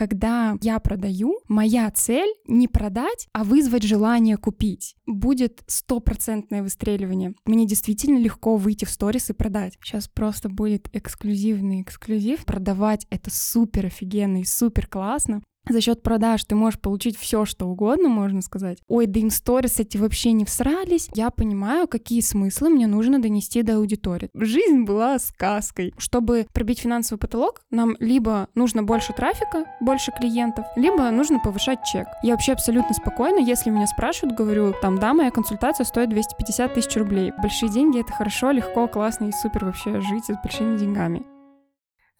когда я продаю, моя цель не продать, а вызвать желание купить. Будет стопроцентное выстреливание. Мне действительно легко выйти в сторис и продать. Сейчас просто будет эксклюзивный эксклюзив. Продавать это супер офигенно и супер классно за счет продаж ты можешь получить все, что угодно, можно сказать. Ой, да им эти вообще не всрались. Я понимаю, какие смыслы мне нужно донести до аудитории. Жизнь была сказкой. Чтобы пробить финансовый потолок, нам либо нужно больше трафика, больше клиентов, либо нужно повышать чек. Я вообще абсолютно спокойна, если меня спрашивают, говорю, там, да, моя консультация стоит 250 тысяч рублей. Большие деньги — это хорошо, легко, классно и супер вообще жить с большими деньгами.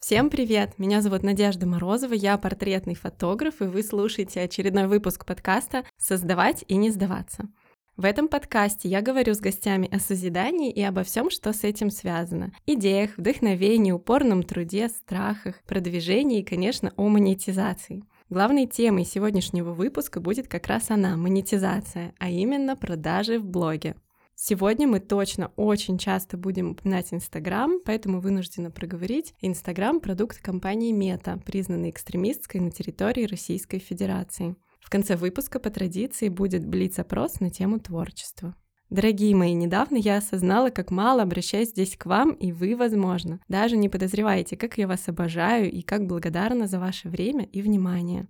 Всем привет! Меня зовут Надежда Морозова, я портретный фотограф, и вы слушаете очередной выпуск подкаста «Создавать и не сдаваться». В этом подкасте я говорю с гостями о созидании и обо всем, что с этим связано. Идеях, вдохновении, упорном труде, страхах, продвижении и, конечно, о монетизации. Главной темой сегодняшнего выпуска будет как раз она – монетизация, а именно продажи в блоге. Сегодня мы точно очень часто будем упоминать Инстаграм, поэтому вынуждена проговорить. Инстаграм — продукт компании Мета, признанный экстремистской на территории Российской Федерации. В конце выпуска по традиции будет блиц-опрос на тему творчества. Дорогие мои, недавно я осознала, как мало обращаюсь здесь к вам, и вы, возможно, даже не подозреваете, как я вас обожаю и как благодарна за ваше время и внимание.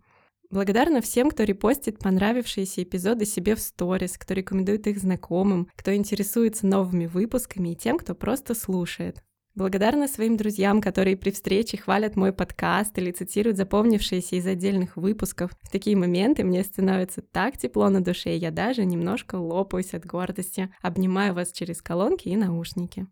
Благодарна всем, кто репостит понравившиеся эпизоды себе в сторис, кто рекомендует их знакомым, кто интересуется новыми выпусками и тем, кто просто слушает. Благодарна своим друзьям, которые при встрече хвалят мой подкаст или цитируют запомнившиеся из отдельных выпусков. В такие моменты мне становится так тепло на душе, я даже немножко лопаюсь от гордости. Обнимаю вас через колонки и наушники.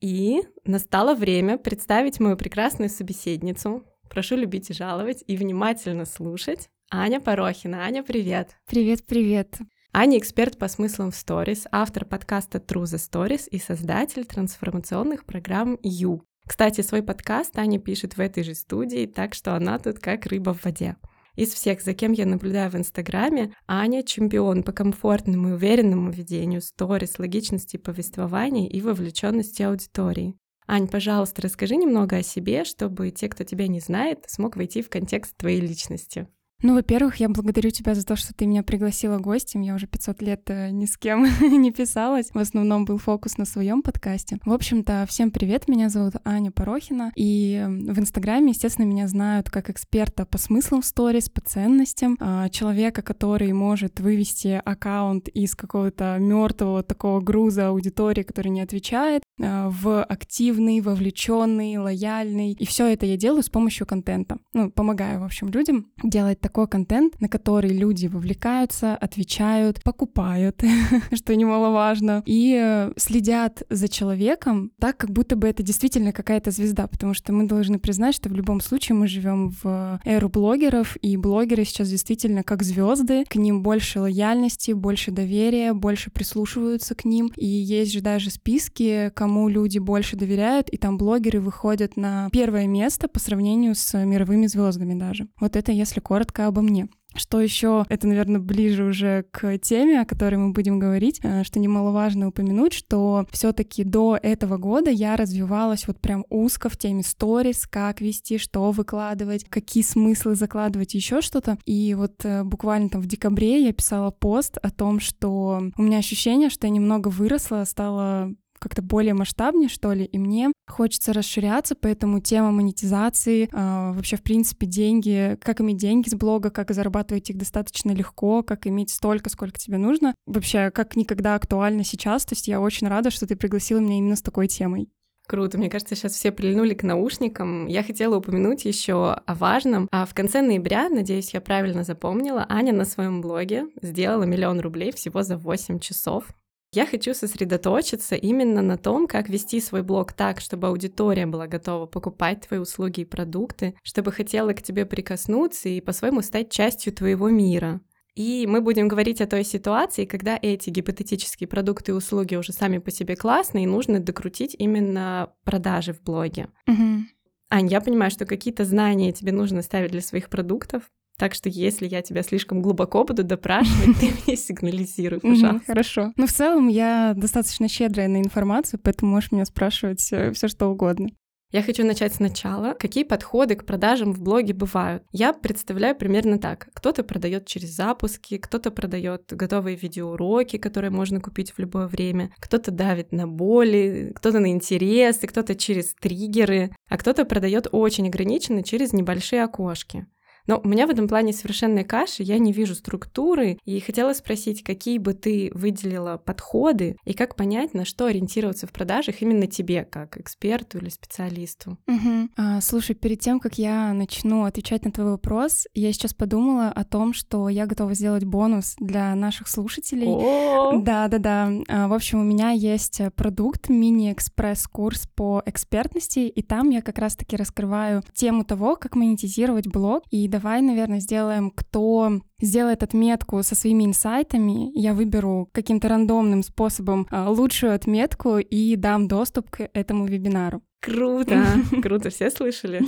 И настало время представить мою прекрасную собеседницу. Прошу любить и жаловать и внимательно слушать. Аня Порохина. Аня, привет! Привет-привет! Аня — эксперт по смыслам в сторис, автор подкаста True the Stories и создатель трансформационных программ Ю. Кстати, свой подкаст Аня пишет в этой же студии, так что она тут как рыба в воде. Из всех, за кем я наблюдаю в Инстаграме, Аня — чемпион по комфортному и уверенному ведению сторис, логичности повествования и вовлеченности аудитории. Ань, пожалуйста, расскажи немного о себе, чтобы те, кто тебя не знает, смог войти в контекст твоей личности. Ну, во-первых, я благодарю тебя за то, что ты меня пригласила гостем. Я уже 500 лет э, ни с кем не писалась. В основном был фокус на своем подкасте. В общем-то, всем привет. Меня зовут Аня Порохина. И в Инстаграме, естественно, меня знают как эксперта по смыслам сторис, по ценностям. А, человека, который может вывести аккаунт из какого-то мертвого такого груза аудитории, который не отвечает, а, в активный, вовлеченный, лояльный. И все это я делаю с помощью контента. Ну, помогаю, в общем, людям делать такой контент, на который люди вовлекаются, отвечают, покупают, что немаловажно, и э, следят за человеком так, как будто бы это действительно какая-то звезда, потому что мы должны признать, что в любом случае мы живем в эру блогеров, и блогеры сейчас действительно как звезды, к ним больше лояльности, больше доверия, больше прислушиваются к ним, и есть же даже списки, кому люди больше доверяют, и там блогеры выходят на первое место по сравнению с мировыми звездами даже. Вот это если коротко только обо мне. Что еще, это, наверное, ближе уже к теме, о которой мы будем говорить, э, что немаловажно упомянуть, что все-таки до этого года я развивалась вот прям узко в теме сторис, как вести, что выкладывать, какие смыслы закладывать, еще что-то. И вот э, буквально там в декабре я писала пост о том, что у меня ощущение, что я немного выросла, стала как-то более масштабнее, что ли, и мне хочется расширяться, поэтому тема монетизации, э, вообще, в принципе, деньги, как иметь деньги с блога, как зарабатывать их достаточно легко, как иметь столько, сколько тебе нужно, вообще, как никогда актуально сейчас, то есть я очень рада, что ты пригласила меня именно с такой темой. Круто. Мне кажется, сейчас все прильнули к наушникам. Я хотела упомянуть еще о важном. А в конце ноября, надеюсь, я правильно запомнила, Аня на своем блоге сделала миллион рублей всего за 8 часов. Я хочу сосредоточиться именно на том, как вести свой блог так, чтобы аудитория была готова покупать твои услуги и продукты, чтобы хотела к тебе прикоснуться и по-своему стать частью твоего мира. И мы будем говорить о той ситуации, когда эти гипотетические продукты и услуги уже сами по себе классные, и нужно докрутить именно продажи в блоге. Угу. Ань, я понимаю, что какие-то знания тебе нужно ставить для своих продуктов, Так что если я тебя слишком глубоко буду допрашивать, ты мне сигнализируй, пожалуйста. Хорошо. Но в целом я достаточно щедрая на информацию, поэтому можешь меня спрашивать э, все что угодно. Я хочу начать сначала. Какие подходы к продажам в блоге бывают? Я представляю примерно так. Кто-то продает через запуски, кто-то продает готовые видеоуроки, которые можно купить в любое время, кто-то давит на боли, кто-то на интересы, кто-то через триггеры, а кто-то продает очень ограниченно через небольшие окошки. Но у меня в этом плане совершенная каша, я не вижу структуры, и хотела спросить, какие бы ты выделила подходы, и как понять, на что ориентироваться в продажах именно тебе, как эксперту или специалисту. Угу. А, слушай, перед тем, как я начну отвечать на твой вопрос, я сейчас подумала о том, что я готова сделать бонус для наших слушателей. Да-да-да. А, в общем, у меня есть продукт, мини-экспресс-курс по экспертности, и там я как раз-таки раскрываю тему того, как монетизировать блог, и давай, наверное, сделаем, кто сделает отметку со своими инсайтами. Я выберу каким-то рандомным способом а, лучшую отметку и дам доступ к этому вебинару. Круто, круто, все слышали?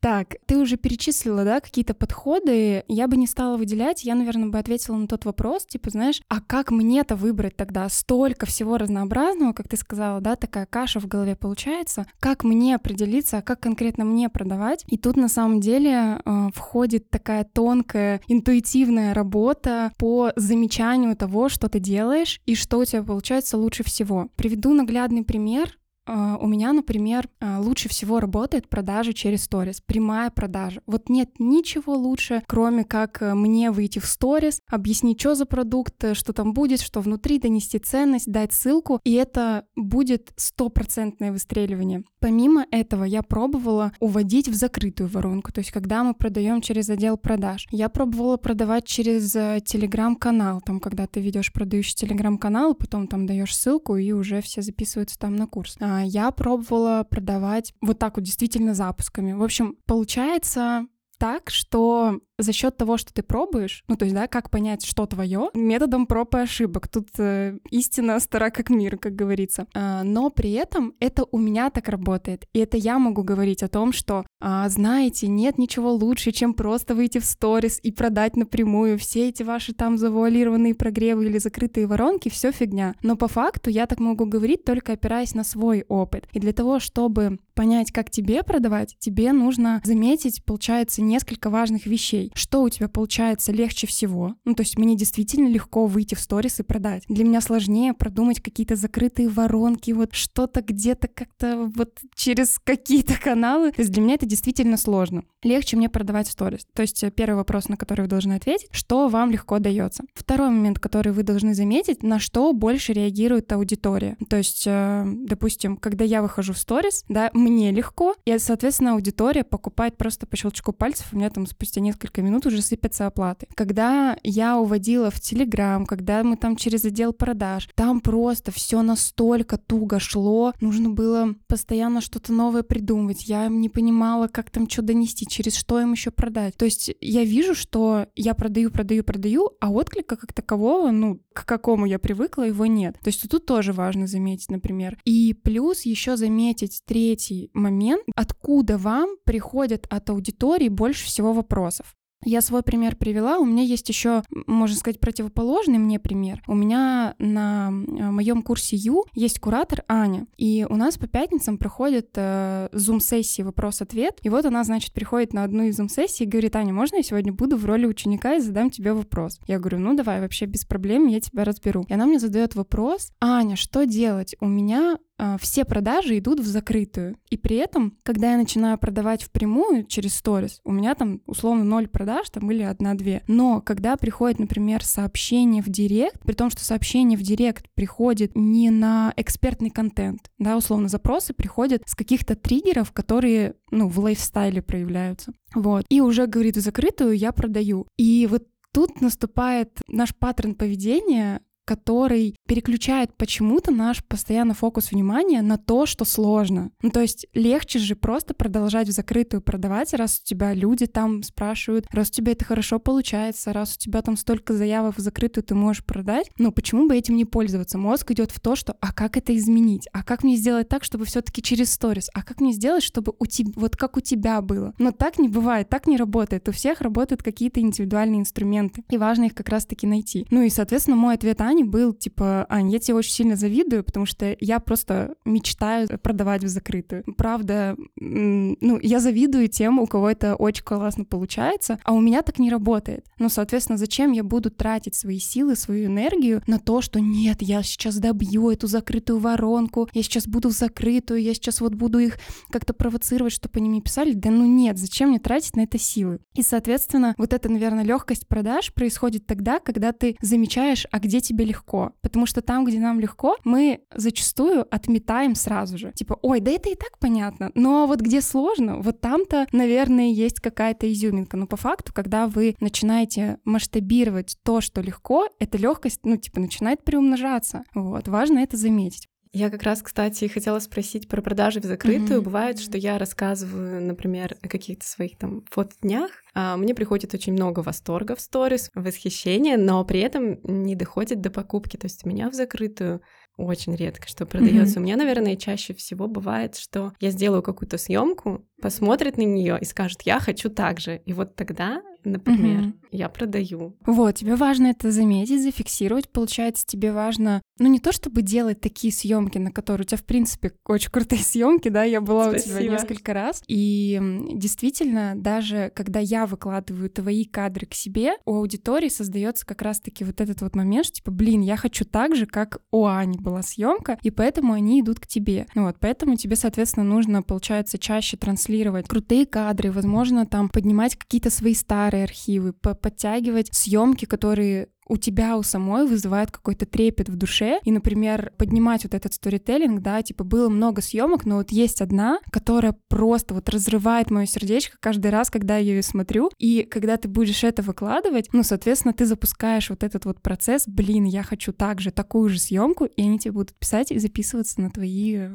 Так, ты уже перечислила, да, какие-то подходы. Я бы не стала выделять, я, наверное, бы ответила на тот вопрос, типа, знаешь, а как мне-то выбрать тогда столько всего разнообразного, как ты сказала, да, такая каша в голове получается. Как мне определиться, а как конкретно мне продавать? И тут на самом деле э, входит такая тонкая, интуитивная работа по замечанию того, что ты делаешь и что у тебя получается лучше всего. Приведу наглядный пример. А, у меня, например, а, лучше всего работает продажа через сторис, прямая продажа. Вот нет ничего лучше, кроме как э, мне выйти в сторис, объяснить, что за продукт, э, что там будет, что внутри, донести ценность, дать ссылку, и это будет стопроцентное выстреливание. Помимо этого, я пробовала уводить в закрытую воронку, то есть когда мы продаем через отдел продаж. Я пробовала продавать через э, телеграм-канал, там, когда ты ведешь продающий телеграм-канал, потом там даешь ссылку, и уже все записываются там на курс. А, я пробовала продавать вот так вот действительно запусками. В общем, получается так, что за счет того, что ты пробуешь, ну то есть, да, как понять, что твое, методом проб и ошибок. Тут э, истина стара как мир, как говорится. А, но при этом это у меня так работает. И это я могу говорить о том, что, а, знаете, нет ничего лучше, чем просто выйти в сторис и продать напрямую. Все эти ваши там завуалированные прогревы или закрытые воронки, все фигня. Но по факту я так могу говорить только опираясь на свой опыт. И для того, чтобы понять, как тебе продавать, тебе нужно заметить, получается, несколько важных вещей что у тебя получается легче всего. Ну, то есть мне действительно легко выйти в сторис и продать. Для меня сложнее продумать какие-то закрытые воронки, вот что-то где-то как-то вот через какие-то каналы. То есть для меня это действительно сложно. Легче мне продавать в сторис. То есть э, первый вопрос, на который вы должны ответить, что вам легко дается. Второй момент, который вы должны заметить, на что больше реагирует аудитория. То есть, э, допустим, когда я выхожу в сторис, да, мне легко, и, соответственно, аудитория покупает просто по щелчку пальцев. У меня там спустя несколько минут уже сыпятся оплаты. Когда я уводила в Телеграм, когда мы там через отдел продаж, там просто все настолько туго шло, нужно было постоянно что-то новое придумывать. Я не понимала, как там что донести, через что им еще продать. То есть я вижу, что я продаю, продаю, продаю, а отклика как такового, ну, к какому я привыкла, его нет. То есть тут тоже важно заметить, например. И плюс еще заметить третий момент, откуда вам приходят от аудитории больше всего вопросов. Я свой пример привела. У меня есть еще, можно сказать, противоположный мне пример. У меня на э, моем курсе Ю есть куратор Аня. И у нас по пятницам проходят э, зум-сессии вопрос-ответ. И вот она, значит, приходит на одну из зум-сессий и говорит, Аня, можно я сегодня буду в роли ученика и задам тебе вопрос? Я говорю, ну давай, вообще без проблем, я тебя разберу. И она мне задает вопрос, Аня, что делать? У меня все продажи идут в закрытую. И при этом, когда я начинаю продавать впрямую через сторис, у меня там условно ноль продаж там или одна-две. Но когда приходит, например, сообщение в директ, при том, что сообщение в директ приходит не на экспертный контент, да, условно запросы приходят с каких-то триггеров, которые, ну, в лайфстайле проявляются. Вот. И уже, говорит, в закрытую я продаю. И вот тут наступает наш паттерн поведения, который переключает почему-то наш постоянно фокус внимания на то, что сложно. Ну, то есть легче же просто продолжать в закрытую продавать, раз у тебя люди там спрашивают, раз у тебя это хорошо получается, раз у тебя там столько заявок в закрытую ты можешь продать, ну, почему бы этим не пользоваться? Мозг идет в то, что, а как это изменить? А как мне сделать так, чтобы все таки через сторис? А как мне сделать, чтобы у тебя, вот как у тебя было? Но так не бывает, так не работает. У всех работают какие-то индивидуальные инструменты, и важно их как раз-таки найти. Ну и, соответственно, мой ответ Ане был, типа, Ань, я тебе очень сильно завидую, потому что я просто мечтаю продавать в закрытую. Правда, ну, я завидую тем, у кого это очень классно получается, а у меня так не работает. Ну, соответственно, зачем я буду тратить свои силы, свою энергию на то, что нет, я сейчас добью эту закрытую воронку, я сейчас буду в закрытую, я сейчас вот буду их как-то провоцировать, чтобы они мне писали. Да ну нет, зачем мне тратить на это силы? И, соответственно, вот эта, наверное, легкость продаж происходит тогда, когда ты замечаешь, а где тебе легко. Потому что там, где нам легко, мы зачастую отметаем сразу же. Типа, ой, да это и так понятно. Но вот где сложно, вот там-то, наверное, есть какая-то изюминка. Но по факту, когда вы начинаете масштабировать то, что легко, эта легкость, ну, типа, начинает приумножаться. Вот, важно это заметить. Я как раз, кстати, хотела спросить про продажи в закрытую. Mm-hmm. Бывает, что я рассказываю, например, о каких-то своих там фотоднях. А мне приходит очень много восторга в сторис, восхищения, но при этом не доходит до покупки. То есть у меня в закрытую очень редко что продается. Mm-hmm. У меня, наверное, чаще всего бывает, что я сделаю какую-то съемку, посмотрит на нее и скажет, я хочу так же. И вот тогда например, угу. я продаю. Вот, тебе важно это заметить, зафиксировать. Получается, тебе важно, ну не то чтобы делать такие съемки, на которые у тебя, в принципе, очень крутые съемки, да, я была Спасибо. у тебя несколько раз. И действительно, даже когда я выкладываю твои кадры к себе, у аудитории создается как раз-таки вот этот вот момент, что типа, блин, я хочу так же, как у Ани была съемка, и поэтому они идут к тебе. Ну вот, поэтому тебе, соответственно, нужно, получается, чаще транслировать крутые кадры, возможно, там поднимать какие-то свои старые архивы, подтягивать съемки, которые у тебя у самой вызывают какой-то трепет в душе. И, например, поднимать вот этот сторителлинг, да, типа было много съемок, но вот есть одна, которая просто вот разрывает мое сердечко каждый раз, когда я ее смотрю. И когда ты будешь это выкладывать, ну, соответственно, ты запускаешь вот этот вот процесс, блин, я хочу также такую же съемку, и они тебе будут писать и записываться на твои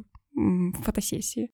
фотосессии.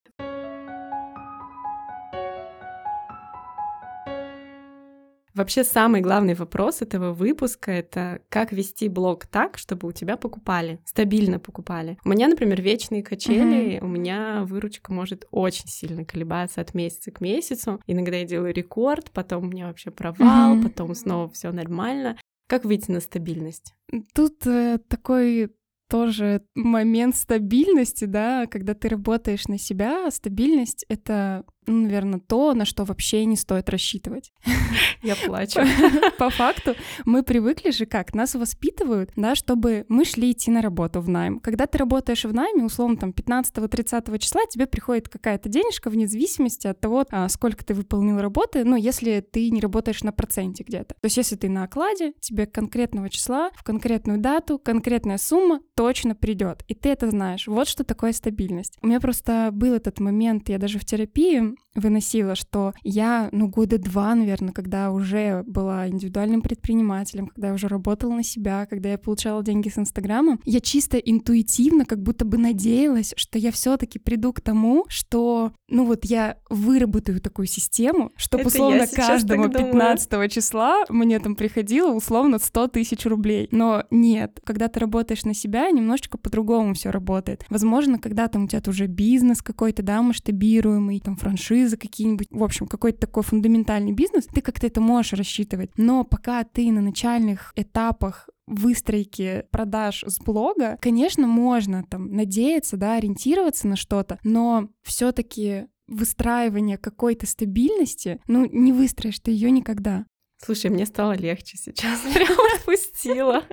Вообще самый главный вопрос этого выпуска — это как вести блог так, чтобы у тебя покупали, стабильно покупали. У меня, например, вечные качели, mm-hmm. у меня выручка может очень сильно колебаться от месяца к месяцу. Иногда я делаю рекорд, потом у меня вообще провал, mm-hmm. потом снова все нормально. Как выйти на стабильность? Тут э, такой тоже момент стабильности, да, когда ты работаешь на себя, стабильность — это наверное, то, на что вообще не стоит рассчитывать. Я плачу. По факту мы привыкли же как? Нас воспитывают, да, чтобы мы шли идти на работу в найм. Когда ты работаешь в найме, условно, там, 15-30 числа тебе приходит какая-то денежка вне зависимости от того, а, сколько ты выполнил работы, ну, если ты не работаешь на проценте где-то. То есть если ты на окладе, тебе конкретного числа, в конкретную дату, конкретная сумма точно придет. И ты это знаешь. Вот что такое стабильность. У меня просто был этот момент, я даже в терапии выносила, что я, ну, года два, наверное, когда уже была индивидуальным предпринимателем, когда я уже работала на себя, когда я получала деньги с Инстаграма, я чисто интуитивно как будто бы надеялась, что я все таки приду к тому, что, ну, вот я выработаю такую систему, чтобы, условно, каждого 15 числа мне там приходило, условно, 100 тысяч рублей. Но нет, когда ты работаешь на себя, немножечко по-другому все работает. Возможно, когда там у тебя уже бизнес какой-то, да, масштабируемый, там, франшиза, франшизы какие-нибудь, в общем, какой-то такой фундаментальный бизнес, ты как-то это можешь рассчитывать. Но пока ты на начальных этапах выстройки продаж с блога, конечно, можно там надеяться, да, ориентироваться на что-то, но все-таки выстраивание какой-то стабильности, ну, не выстроишь ты ее никогда. Слушай, мне стало легче сейчас, прям отпустила.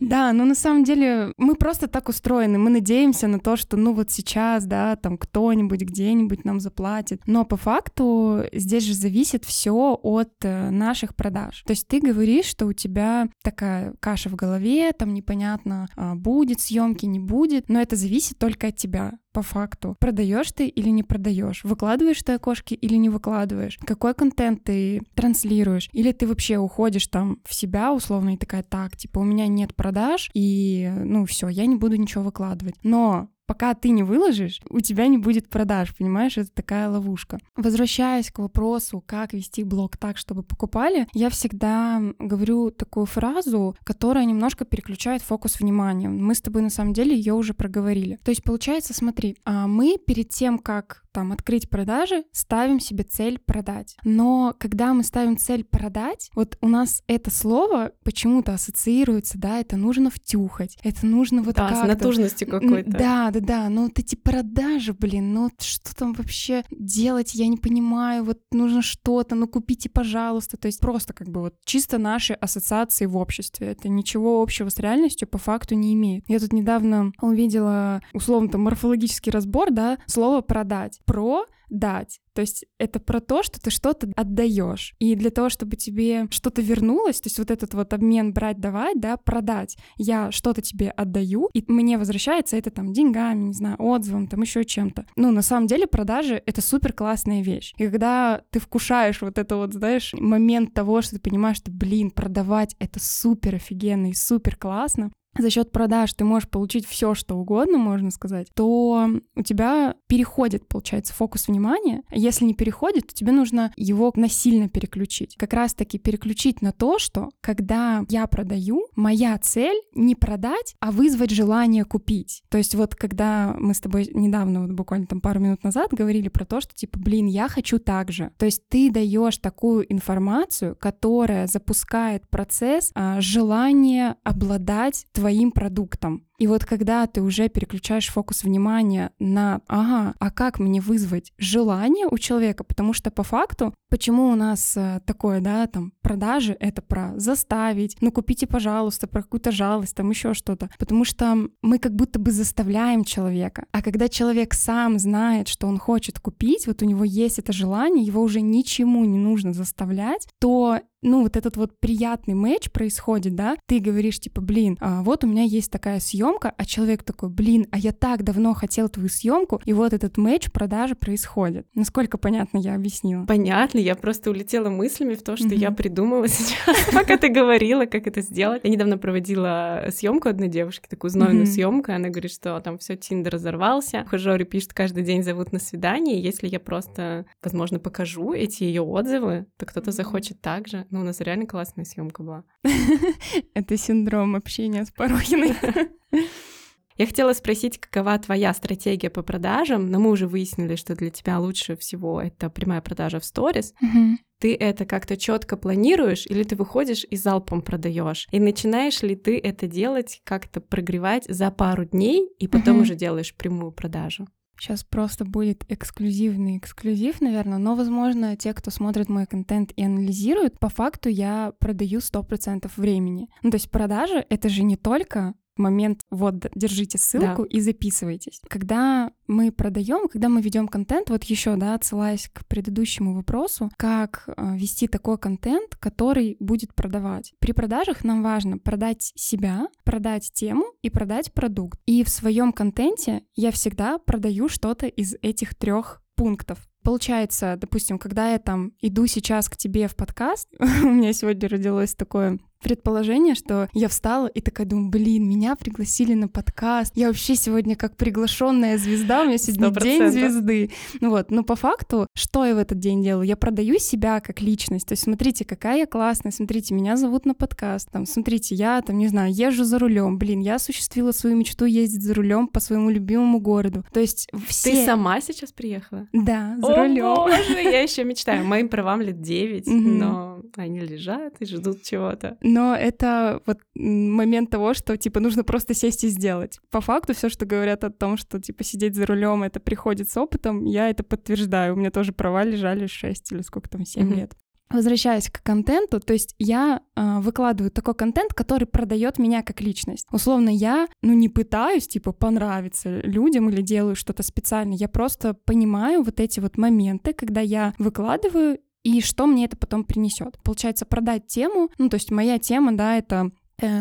Да, но на самом деле мы просто так устроены, мы надеемся на то, что ну вот сейчас, да, там кто-нибудь где-нибудь нам заплатит. Но по факту здесь же зависит все от э, наших продаж. То есть ты говоришь, что у тебя такая каша в голове, там непонятно, а, будет съемки, не будет, но это зависит только от тебя. По факту. Продаешь ты или не продаешь? Выкладываешь ты окошки или не выкладываешь? Какой контент ты транслируешь? Или ты вообще уходишь там в себя условно и такая, так, типа, у меня нет продаж, и, ну, все, я не буду ничего выкладывать. Но пока ты не выложишь, у тебя не будет продаж, понимаешь? Это такая ловушка. Возвращаясь к вопросу, как вести блог так, чтобы покупали, я всегда говорю такую фразу, которая немножко переключает фокус внимания. Мы с тобой на самом деле ее уже проговорили. То есть получается, смотри, а мы перед тем, как там открыть продажи, ставим себе цель продать. Но когда мы ставим цель продать, вот у нас это слово почему-то ассоциируется, да, это нужно втюхать, это нужно вот да, как с натужностью какой-то. Да, да, да, но вот эти продажи, блин, ну что там вообще делать, я не понимаю, вот нужно что-то, ну купите, пожалуйста, то есть просто как бы вот чисто наши ассоциации в обществе, это ничего общего с реальностью по факту не имеет. Я тут недавно увидела, условно, там морфологический разбор, да, слово продать. Про дать. То есть это про то, что ты что-то отдаешь. И для того, чтобы тебе что-то вернулось, то есть вот этот вот обмен брать-давать, да, продать, я что-то тебе отдаю, и мне возвращается это там деньгами, не знаю, отзывом, там еще чем-то. Ну, на самом деле продажи — это супер классная вещь. И когда ты вкушаешь вот это вот, знаешь, момент того, что ты понимаешь, что, блин, продавать — это супер офигенно и супер классно, за счет продаж ты можешь получить все, что угодно, можно сказать, то у тебя переходит, получается, фокус внимания. Если не переходит, то тебе нужно его насильно переключить. Как раз-таки переключить на то, что когда я продаю, моя цель не продать, а вызвать желание купить. То есть вот когда мы с тобой недавно, вот буквально там пару минут назад говорили про то, что типа, блин, я хочу так же. То есть ты даешь такую информацию, которая запускает процесс а, желания обладать твоим продуктом. И вот когда ты уже переключаешь фокус внимания на, ага, а как мне вызвать желание у человека, потому что по факту, почему у нас э, такое, да, там, продажи — это про заставить, ну купите, пожалуйста, про какую-то жалость, там еще что-то, потому что мы как будто бы заставляем человека. А когда человек сам знает, что он хочет купить, вот у него есть это желание, его уже ничему не нужно заставлять, то ну, вот этот вот приятный матч происходит, да, ты говоришь, типа, блин, а вот у меня есть такая съемка, а человек такой, блин, а я так давно хотел твою съемку, и вот этот матч продажи происходит. Насколько понятно я объяснила? Понятно, я просто улетела мыслями в то, что mm-hmm. я придумала сейчас, пока ты говорила, как это сделать. Я недавно проводила съемку одной девушки, такую знойную съемку, она говорит, что там все Тиндер разорвался, ухажеры пишут, каждый день зовут на свидание, если я просто, возможно, покажу эти ее отзывы, то кто-то захочет так же. Ну, у нас реально классная съемка была. Это синдром общения с Порохиной. Я хотела спросить, какова твоя стратегия по продажам, но мы уже выяснили, что для тебя лучше всего это прямая продажа в сторис. Угу. Ты это как-то четко планируешь, или ты выходишь и залпом продаешь? И начинаешь ли ты это делать, как-то прогревать за пару дней, и потом угу. уже делаешь прямую продажу? Сейчас просто будет эксклюзивный эксклюзив, наверное, но, возможно, те, кто смотрит мой контент и анализирует, по факту я продаю 100% времени. Ну, то есть продажи — это же не только момент, вот, держите ссылку да. и записывайтесь. Когда мы продаем, когда мы ведем контент, вот еще, да, отсылаясь к предыдущему вопросу, как э, вести такой контент, который будет продавать. При продажах нам важно продать себя, продать тему и продать продукт. И в своем контенте я всегда продаю что-то из этих трех пунктов. Получается, допустим, когда я там иду сейчас к тебе в подкаст, у меня сегодня родилось такое предположение, что я встала и такая думаю, блин, меня пригласили на подкаст. Я вообще сегодня как приглашенная звезда, у меня сегодня 100%. день звезды. Ну вот, но по факту, что я в этот день делаю? Я продаю себя как личность. То есть смотрите, какая я классная, смотрите, меня зовут на подкаст. Там, смотрите, я там, не знаю, езжу за рулем. Блин, я осуществила свою мечту ездить за рулем по своему любимому городу. То есть все... Ты сама сейчас приехала? Да, за О, рулем. Боже, я еще мечтаю. Моим правам лет 9, но они лежат и ждут чего-то но это вот момент того, что, типа, нужно просто сесть и сделать. По факту все, что говорят о том, что, типа, сидеть за рулем это приходит с опытом, я это подтверждаю. У меня тоже права лежали 6 или сколько там, 7 mm-hmm. лет. Возвращаясь к контенту, то есть я э, выкладываю такой контент, который продает меня как личность. Условно, я, ну, не пытаюсь, типа, понравиться людям или делаю что-то специально. Я просто понимаю вот эти вот моменты, когда я выкладываю и что мне это потом принесет. Получается, продать тему, ну, то есть моя тема, да, это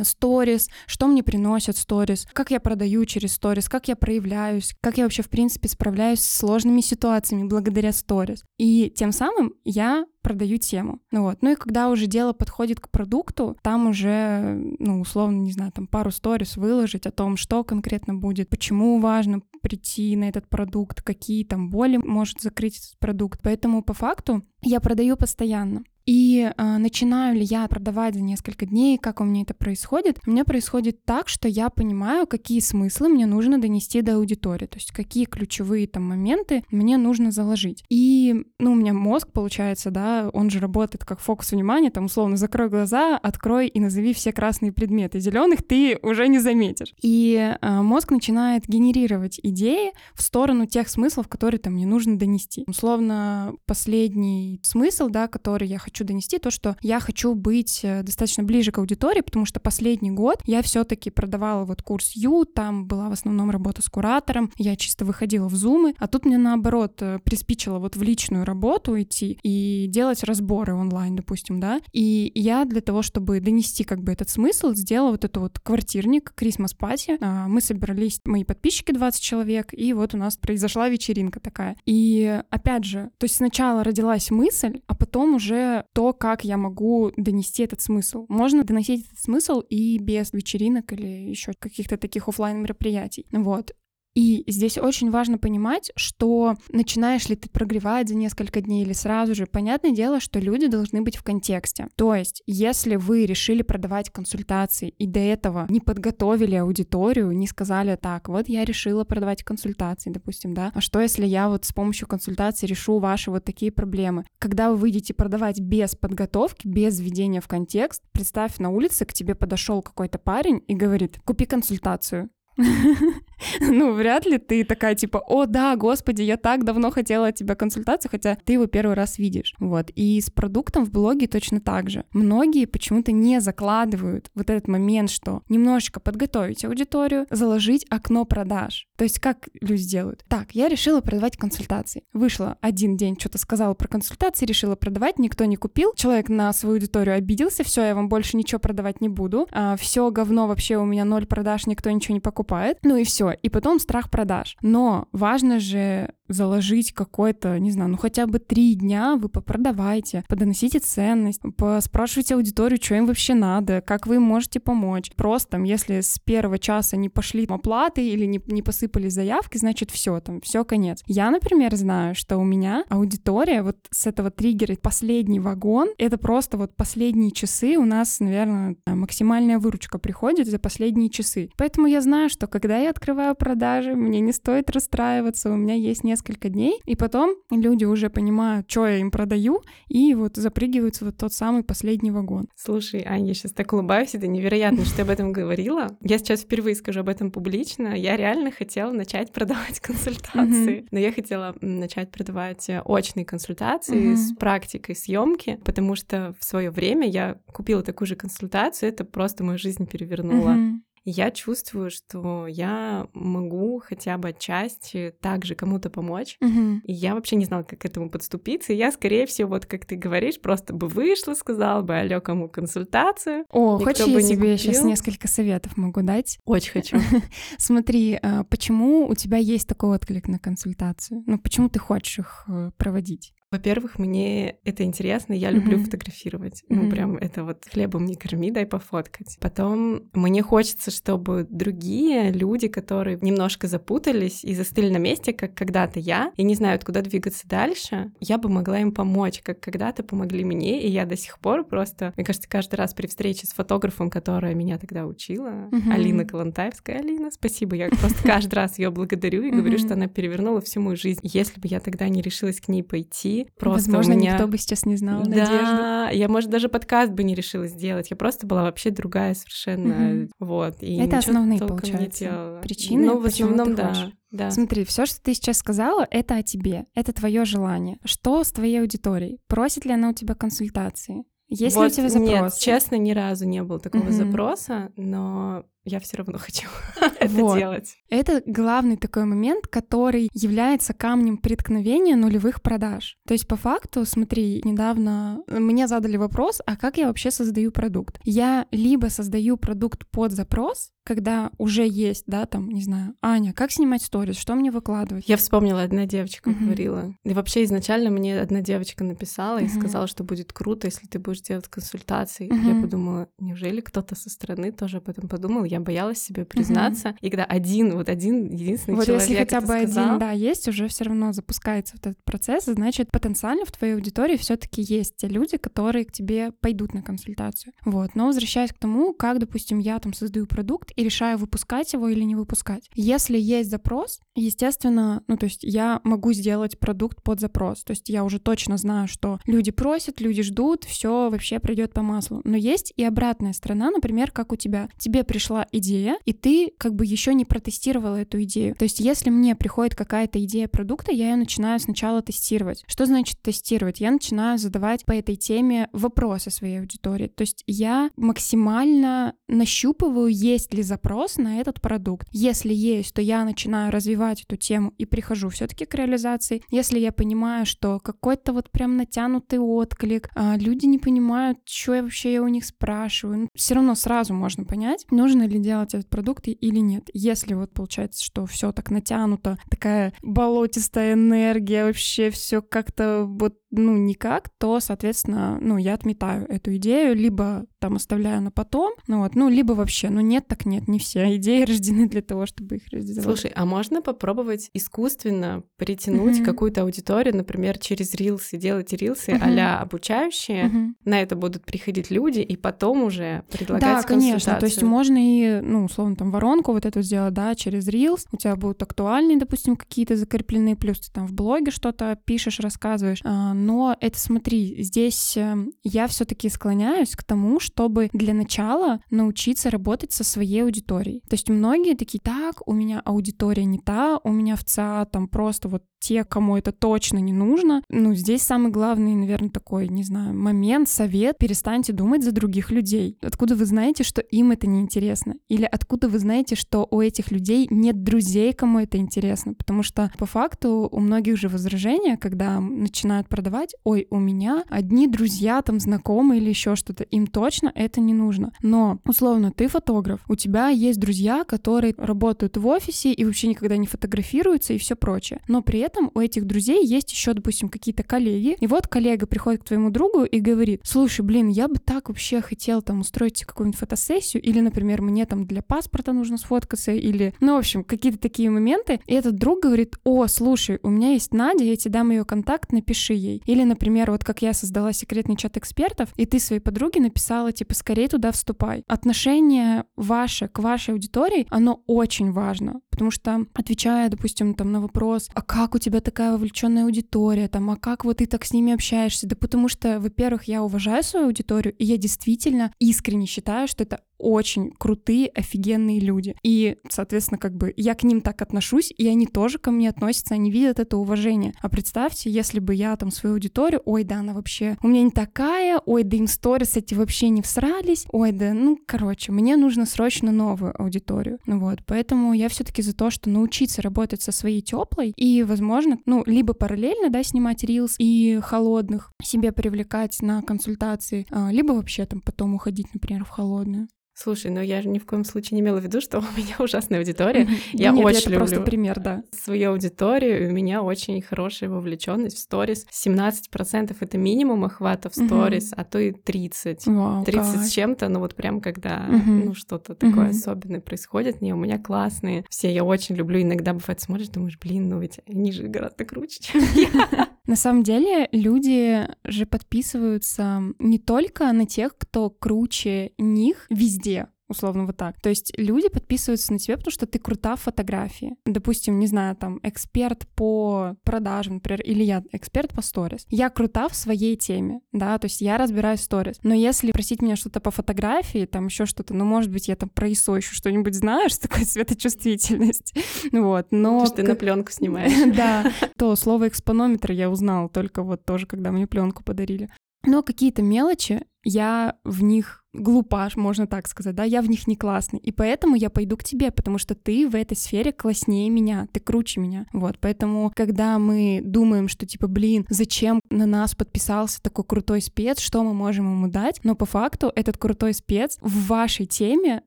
сторис, что мне приносят сторис, как я продаю через сторис, как я проявляюсь, как я вообще, в принципе, справляюсь с сложными ситуациями благодаря сторис. И тем самым я продаю тему. Ну вот. Ну и когда уже дело подходит к продукту, там уже, ну, условно, не знаю, там пару сторис выложить о том, что конкретно будет, почему важно прийти на этот продукт, какие там боли может закрыть этот продукт. Поэтому по факту я продаю постоянно. И э, начинаю ли я продавать за несколько дней, как у меня это происходит? У меня происходит так, что я понимаю, какие смыслы мне нужно донести до аудитории, то есть какие ключевые там моменты мне нужно заложить. И, ну, у меня мозг, получается, да, он же работает как фокус внимания, там, условно, закрой глаза, открой и назови все красные предметы. Зеленых ты уже не заметишь. И э, мозг начинает генерировать идеи в сторону тех смыслов, которые там мне нужно донести. Условно, последний смысл, да, который я хочу хочу донести, то, что я хочу быть э, достаточно ближе к аудитории, потому что последний год я все-таки продавала вот курс Ю, там была в основном работа с куратором, я чисто выходила в зумы, а тут мне наоборот э, приспичило вот в личную работу идти и делать разборы онлайн, допустим, да, и я для того, чтобы донести как бы этот смысл, сделала вот эту вот квартирник, Party, а, мы собрались, мои подписчики 20 человек, и вот у нас произошла вечеринка такая. И опять же, то есть сначала родилась мысль, а потом уже то, как я могу донести этот смысл. Можно доносить этот смысл и без вечеринок или еще каких-то таких офлайн мероприятий. Вот. И здесь очень важно понимать, что начинаешь ли ты прогревать за несколько дней или сразу же, понятное дело, что люди должны быть в контексте. То есть, если вы решили продавать консультации и до этого не подготовили аудиторию, не сказали так, вот я решила продавать консультации, допустим, да, а что если я вот с помощью консультации решу ваши вот такие проблемы? Когда вы выйдете продавать без подготовки, без введения в контекст, представь на улице, к тебе подошел какой-то парень и говорит, купи консультацию. ну, вряд ли ты такая, типа, о, да, господи, я так давно хотела от тебя консультацию, хотя ты его первый раз видишь. Вот. И с продуктом в блоге точно так же. Многие почему-то не закладывают вот этот момент, что немножечко подготовить аудиторию, заложить окно продаж. То есть как люди делают? Так, я решила продавать консультации. Вышла один день, что-то сказала про консультации, решила продавать, никто не купил. Человек на свою аудиторию обиделся, все, я вам больше ничего продавать не буду. А, все говно вообще у меня ноль продаж, никто ничего не покупает. Ну и все и потом страх продаж. Но важно же заложить какой-то, не знаю, ну хотя бы три дня вы попродавайте, подоносите ценность, поспрашивайте аудиторию, что им вообще надо, как вы им можете помочь. Просто, если с первого часа не пошли оплаты или не, не посыпали заявки, значит все, там, все конец. Я, например, знаю, что у меня аудитория вот с этого триггера последний вагон, это просто вот последние часы у нас, наверное, максимальная выручка приходит за последние часы. Поэтому я знаю, что когда я открываю продажи, мне не стоит расстраиваться, у меня есть несколько несколько дней, и потом люди уже понимают, что я им продаю, и вот запрыгиваются вот тот самый последний вагон. Слушай, Аня, я сейчас так улыбаюсь, это невероятно, что ты об этом говорила. Я сейчас впервые скажу об этом публично. Я реально хотела начать продавать консультации, но я хотела начать продавать э, очные консультации с практикой съемки, потому что в свое время я купила такую же консультацию, это просто мою жизнь перевернуло я чувствую, что я могу хотя бы отчасти также кому-то помочь. Угу. И я вообще не знала, как к этому подступиться. И я, скорее всего, вот как ты говоришь, просто бы вышла, сказала бы, алё, кому консультацию. О, хочешь, я тебе сейчас несколько советов могу дать? Очень хочу. Смотри, а, почему у тебя есть такой отклик на консультацию? Ну, почему ты хочешь их э, проводить? Во-первых, мне это интересно, я люблю mm-hmm. фотографировать. Mm-hmm. Ну, прям это вот хлебом не корми, дай пофоткать. Потом мне хочется, чтобы другие люди, которые немножко запутались и застыли на месте, как когда-то я, и не знают, куда двигаться дальше, я бы могла им помочь, как когда-то помогли мне, и я до сих пор просто, мне кажется, каждый раз при встрече с фотографом, которая меня тогда учила, mm-hmm. Алина Калантаевская, Алина, спасибо, я просто каждый раз ее благодарю и говорю, что она перевернула всю мою жизнь. Если бы я тогда не решилась к ней пойти, Просто Возможно, меня... никто бы сейчас не знал да, Надежду. я, может, даже подкаст бы не решила сделать. Я просто была вообще другая совершенно. Угу. Вот. И Это основные, получается, причины, ну, в основном, да. Хочешь. Да. Смотри, все, что ты сейчас сказала, это о тебе, это твое желание. Что с твоей аудиторией? Просит ли она у тебя консультации? Есть вот, ли у тебя запрос? Нет, честно, ни разу не было такого mm-hmm. запроса, но я все равно хочу это вот. делать. Это главный такой момент, который является камнем преткновения нулевых продаж. То есть по факту, смотри, недавно мне задали вопрос, а как я вообще создаю продукт? Я либо создаю продукт под запрос, когда уже есть, да, там, не знаю, Аня, как снимать сторис, что мне выкладывать? Я вспомнила, одна девочка uh-huh. говорила. И вообще изначально мне одна девочка написала uh-huh. и сказала, что будет круто, если ты будешь делать консультации. Uh-huh. Я подумала, неужели кто-то со стороны тоже об этом подумал? Я боялась себе признаться. Uh-huh. И когда один, вот один единственный вот человек если хотя бы сказал, один, да, есть, уже все равно запускается вот этот процесс, значит, потенциально в твоей аудитории все таки есть те люди, которые к тебе пойдут на консультацию. Вот. Но возвращаясь к тому, как, допустим, я там создаю продукт и решаю, выпускать его или не выпускать. Если есть запрос, естественно, ну, то есть я могу сделать продукт под запрос. То есть я уже точно знаю, что люди просят, люди ждут, все вообще придет по маслу. Но есть и обратная сторона, например, как у тебя. Тебе пришла идея, и ты как бы еще не протестировала эту идею. То есть если мне приходит какая-то идея продукта, я ее начинаю сначала тестировать. Что значит тестировать? Я начинаю задавать по этой теме вопросы своей аудитории. То есть я максимально нащупываю, есть ли запрос на этот продукт. Если есть, то я начинаю развивать эту тему и прихожу все-таки к реализации. Если я понимаю, что какой-то вот прям натянутый отклик, а люди не понимают, что я вообще у них спрашиваю, ну, все равно сразу можно понять, нужно ли делать этот продукт или нет. Если вот получается, что все так натянуто, такая болотистая энергия, вообще все как-то вот ну, никак, то, соответственно, ну, я отметаю эту идею, либо там оставляю на потом, ну вот, ну, либо вообще, ну, нет, так нет, не все идеи рождены для того, чтобы их реализовать. Слушай, а можно попробовать искусственно притянуть mm-hmm. какую-то аудиторию, например, через рилсы, делать рилсы mm-hmm. а обучающие, mm-hmm. на это будут приходить люди, и потом уже предлагать Да, конечно, то есть можно и, ну, условно, там, воронку вот эту сделать, да, через рилс, у тебя будут актуальные, допустим, какие-то закрепленные, плюс ты там в блоге что-то пишешь, рассказываешь, а, но это смотри, здесь эм, я все-таки склоняюсь к тому, чтобы для начала научиться работать со своей аудиторией. То есть многие такие, так, у меня аудитория не та, у меня в ЦА там просто вот те, кому это точно не нужно. Ну, здесь самый главный, наверное, такой, не знаю, момент, совет, перестаньте думать за других людей. Откуда вы знаете, что им это не интересно? Или откуда вы знаете, что у этих людей нет друзей, кому это интересно? Потому что по факту у многих же возражения, когда начинают продавать, ой, у меня одни друзья, там, знакомые или еще что-то, им точно это не нужно. Но, условно, ты фотограф, у тебя есть друзья, которые работают в офисе и вообще никогда не фотографируются и все прочее. Но при этом у этих друзей есть еще, допустим, какие-то коллеги. И вот коллега приходит к твоему другу и говорит, слушай, блин, я бы так вообще хотел там устроить какую-нибудь фотосессию, или, например, мне там для паспорта нужно сфоткаться, или, ну, в общем, какие-то такие моменты. И этот друг говорит, о, слушай, у меня есть Надя, я тебе дам ее контакт, напиши ей. Или, например, вот как я создала секретный чат экспертов, и ты своей подруге написала, типа, скорее туда вступай. Отношение ваше к вашей аудитории, оно очень важно, потому что, отвечая, допустим, там на вопрос, а как у тебя такая вовлеченная аудитория, там, а как вот ты так с ними общаешься? Да потому что, во-первых, я уважаю свою аудиторию, и я действительно искренне считаю, что это очень крутые, офигенные люди. И, соответственно, как бы я к ним так отношусь, и они тоже ко мне относятся, они видят это уважение. А представьте, если бы я там свою аудиторию, ой, да, она вообще у меня не такая, ой, да им сторис эти вообще не всрались, ой, да, ну, короче, мне нужно срочно новую аудиторию. Ну вот, поэтому я все таки за то, что научиться работать со своей теплой и, возможно, ну, либо параллельно, да, снимать рилс и холодных, себе привлекать на консультации, а, либо вообще там потом уходить, например, в холодную. Слушай, ну я же ни в коем случае не имела в виду, что у меня ужасная аудитория. Я Нет, очень это люблю просто пример, да. свою аудиторию, и у меня очень хорошая вовлеченность в сторис. 17% это минимум охвата в сторис, а то и 30. Вау, 30 кайф. с чем-то, ну вот прям когда ну что-то такое особенное происходит, не, у меня классные. Все я очень люблю. Иногда бывает смотришь, думаешь, блин, ну ведь они же гораздо круче, чем я. На самом деле люди же подписываются не только на тех, кто круче них везде, условно вот так. То есть люди подписываются на тебя, потому что ты крута в фотографии. Допустим, не знаю, там, эксперт по продажам, например, или я эксперт по сторис. Я крута в своей теме, да, то есть я разбираюсь в сторис. Но если просить меня что-то по фотографии, там еще что-то, ну, может быть, я там про ISO еще что-нибудь знаю, что такое светочувствительность. Вот, но... Что ты на пленку снимаешь. Да, то слово экспонометр я узнала только вот тоже, когда мне пленку подарили. Но какие-то мелочи я в них глупаш, можно так сказать, да, я в них не классный, и поэтому я пойду к тебе, потому что ты в этой сфере класснее меня, ты круче меня, вот, поэтому, когда мы думаем, что, типа, блин, зачем на нас подписался такой крутой спец, что мы можем ему дать, но по факту этот крутой спец в вашей теме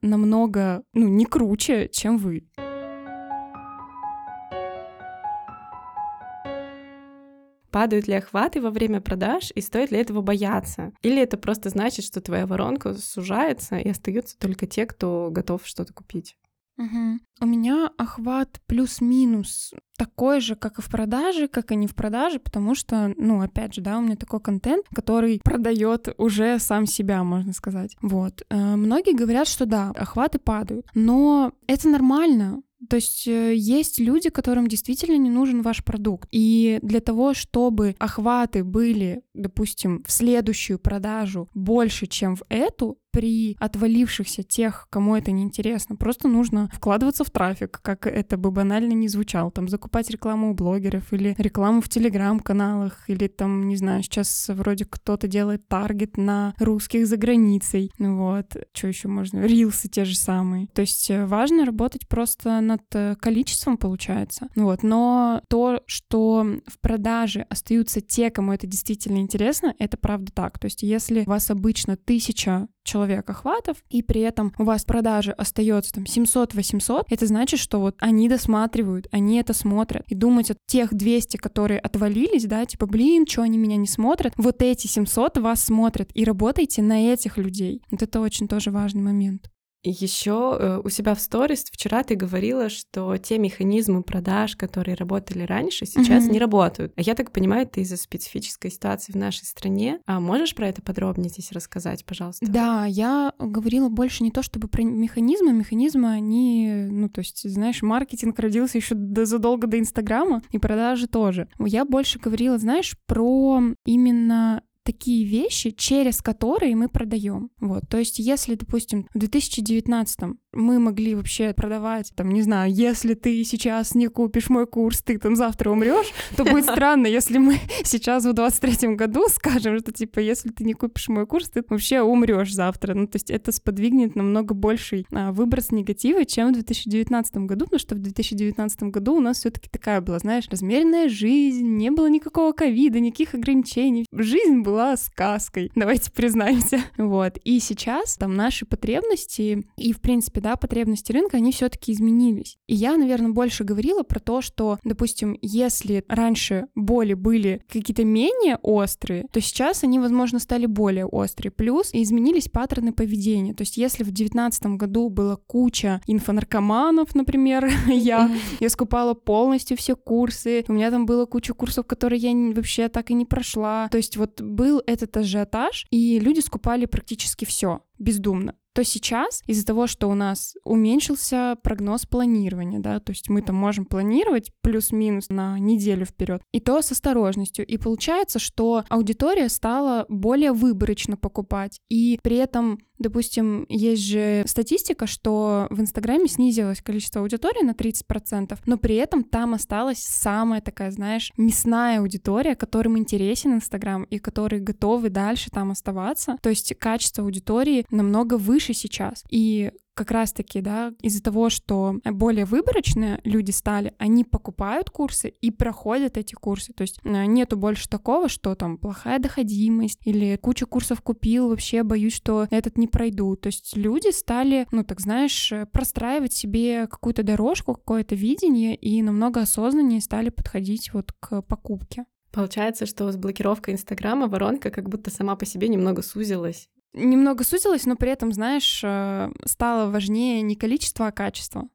намного, ну, не круче, чем вы. Падают ли охваты во время продаж и стоит ли этого бояться? Или это просто значит, что твоя воронка сужается и остаются только те, кто готов что-то купить? Угу. У меня охват плюс-минус такой же, как и в продаже, как и не в продаже, потому что, ну, опять же, да, у меня такой контент, который продает уже сам себя, можно сказать. Вот. Э, многие говорят, что да, охваты падают, но это нормально. То есть э, есть люди, которым действительно не нужен ваш продукт. И для того, чтобы охваты были, допустим, в следующую продажу больше, чем в эту, при отвалившихся тех, кому это неинтересно, просто нужно вкладываться в трафик, как это бы банально не звучало, там закупать рекламу у блогеров или рекламу в телеграм-каналах, или там, не знаю, сейчас вроде кто-то делает таргет на русских за границей, ну вот, что еще можно, рилсы те же самые. То есть э, важно работать просто над э, количеством, получается. Ну вот, но то, что в продаже остаются те, кому это действительно интересно, это правда так. То есть если у вас обычно тысяча человек охватов, и при этом у вас продажи остается там 700-800, это значит, что вот они досматривают, они это смотрят. И думать о тех 200, которые отвалились, да, типа, блин, что они меня не смотрят, вот эти 700 вас смотрят, и работайте на этих людей. Вот это очень тоже важный момент. Еще э, у себя в сторис вчера ты говорила, что те механизмы продаж, которые работали раньше, сейчас mm-hmm. не работают. А я так понимаю, это из-за специфической ситуации в нашей стране. А можешь про это подробнее здесь рассказать, пожалуйста? Да, я говорила больше не то чтобы про механизмы. Механизмы, они, ну, то есть, знаешь, маркетинг родился еще задолго до Инстаграма, и продажи тоже. Я больше говорила, знаешь, про именно такие вещи, через которые мы продаем. Вот, то есть, если, допустим, в 2019 мы могли вообще продавать, там, не знаю, если ты сейчас не купишь мой курс, ты там завтра умрешь, то будет странно, если мы сейчас в 23 году скажем, что типа, если ты не купишь мой курс, ты вообще умрешь завтра. Ну, то есть это сподвигнет намного больший а, выброс негатива, чем в 2019 году, потому что в 2019 году у нас все-таки такая была, знаешь, размеренная жизнь, не было никакого ковида, никаких ограничений. Жизнь была сказкой, давайте признаемся. Вот. И сейчас там наши потребности и, в принципе, да, потребности рынка, они все-таки изменились. И я, наверное, больше говорила про то, что, допустим, если раньше боли были какие-то менее острые, то сейчас они, возможно, стали более острые. Плюс изменились паттерны поведения. То есть если в 2019 году была куча инфонаркоманов, например, я, я скупала полностью все курсы, у меня там было куча курсов, которые я вообще так и не прошла. То есть вот был этот ажиотаж, и люди скупали практически все бездумно то сейчас из-за того, что у нас уменьшился прогноз планирования, да, то есть мы там можем планировать плюс-минус на неделю вперед, и то с осторожностью. И получается, что аудитория стала более выборочно покупать, и при этом Допустим, есть же статистика, что в Инстаграме снизилось количество аудитории на 30%, но при этом там осталась самая такая, знаешь, мясная аудитория, которым интересен Инстаграм и которые готовы дальше там оставаться. То есть качество аудитории намного выше сейчас. И как раз-таки, да, из-за того, что более выборочные люди стали, они покупают курсы и проходят эти курсы. То есть э, нету больше такого, что там плохая доходимость или куча курсов купил, вообще боюсь, что этот не пройду. То есть люди стали, ну так знаешь, э, простраивать себе какую-то дорожку, какое-то видение и намного осознаннее стали подходить вот к покупке. Получается, что с блокировкой Инстаграма воронка как будто сама по себе немного сузилась немного сузилась, но при этом, знаешь, э, стало важнее не количество, а качество.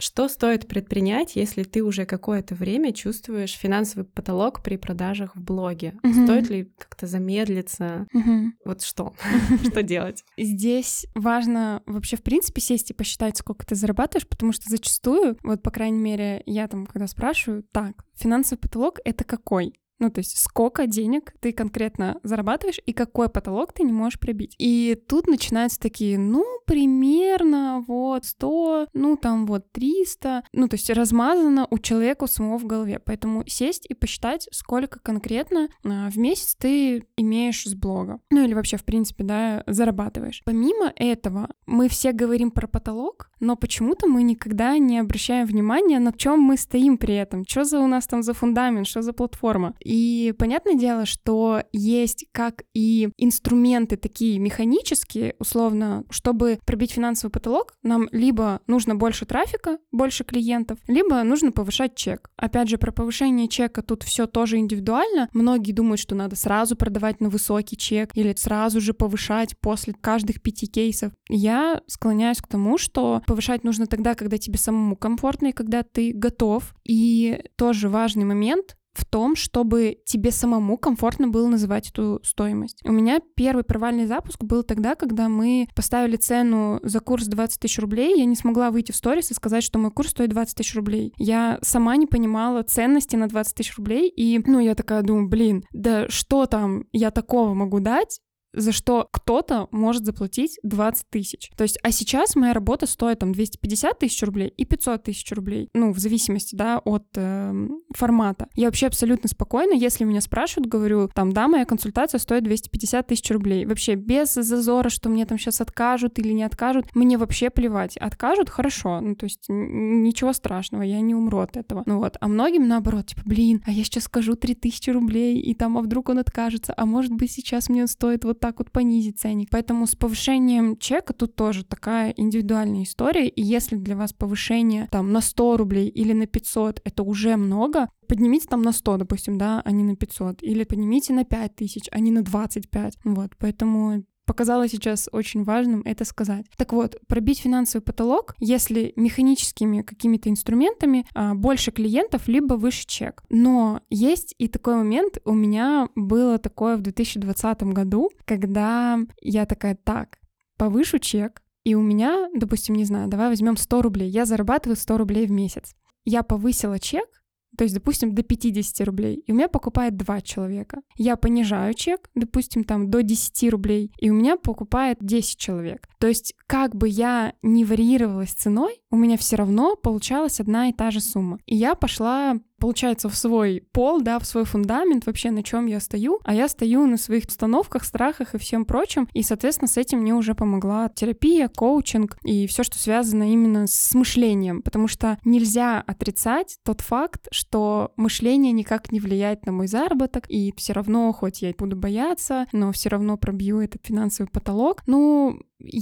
Что стоит предпринять, если ты уже какое-то время чувствуешь финансовый потолок при продажах в блоге? Угу. Стоит ли как-то замедлиться? Угу. Вот что? Что делать? Здесь важно вообще, в принципе, сесть и посчитать, сколько ты зарабатываешь, потому что зачастую, вот, по крайней мере, я там, когда спрашиваю, так, финансовый потолок — это какой? Ну, то есть сколько денег ты конкретно зарабатываешь и какой потолок ты не можешь пробить. И тут начинаются такие, ну, примерно вот 100, ну, там вот 300. Ну, то есть размазано у человека самого в голове. Поэтому сесть и посчитать, сколько конкретно а, в месяц ты имеешь с блога. Ну, или вообще, в принципе, да, зарабатываешь. Помимо этого, мы все говорим про потолок, но почему-то мы никогда не обращаем внимания, на чем мы стоим при этом. Что за у нас там за фундамент, что за платформа. И понятное дело, что есть как и инструменты такие механические, условно, чтобы пробить финансовый потолок, нам либо нужно больше трафика, больше клиентов, либо нужно повышать чек. Опять же, про повышение чека тут все тоже индивидуально. Многие думают, что надо сразу продавать на высокий чек или сразу же повышать после каждых пяти кейсов. Я склоняюсь к тому, что повышать нужно тогда, когда тебе самому комфортно и когда ты готов. И тоже важный момент в том, чтобы тебе самому комфортно было называть эту стоимость. У меня первый провальный запуск был тогда, когда мы поставили цену за курс 20 тысяч рублей, я не смогла выйти в сторис и сказать, что мой курс стоит 20 тысяч рублей. Я сама не понимала ценности на 20 тысяч рублей, и, ну, я такая думаю, блин, да что там я такого могу дать, за что кто-то может заплатить 20 тысяч. То есть, а сейчас моя работа стоит там 250 тысяч рублей и 500 тысяч рублей, ну, в зависимости, да, от э, формата. Я вообще абсолютно спокойна, если меня спрашивают, говорю, там, да, моя консультация стоит 250 тысяч рублей. Вообще без зазора, что мне там сейчас откажут или не откажут, мне вообще плевать. Откажут, хорошо, ну, то есть ничего страшного, я не умру от этого. Ну вот, а многим наоборот, типа, блин, а я сейчас скажу 3000 рублей, и там, а вдруг он откажется, а может быть сейчас мне он стоит вот так вот понизить ценник. Поэтому с повышением чека тут тоже такая индивидуальная история. И если для вас повышение там на 100 рублей или на 500 это уже много, поднимите там на 100, допустим, да, а не на 500. Или поднимите на 5000, а не на 25. Вот, поэтому показала сейчас очень важным это сказать. Так вот, пробить финансовый потолок, если механическими какими-то инструментами а, больше клиентов, либо выше чек. Но есть и такой момент, у меня было такое в 2020 году, когда я такая, так, повышу чек, и у меня, допустим, не знаю, давай возьмем 100 рублей, я зарабатываю 100 рублей в месяц. Я повысила чек, то есть, допустим, до 50 рублей, и у меня покупает два человека. Я понижаю чек, допустим, там до 10 рублей, и у меня покупает 10 человек. То есть, как бы я не варьировалась ценой, у меня все равно получалась одна и та же сумма. И я пошла получается, в свой пол, да, в свой фундамент, вообще на чем я стою, а я стою на своих установках, страхах и всем прочем, и, соответственно, с этим мне уже помогла терапия, коучинг и все, что связано именно с мышлением, потому что нельзя отрицать тот факт, что мышление никак не влияет на мой заработок, и все равно, хоть я и буду бояться, но все равно пробью этот финансовый потолок. Ну,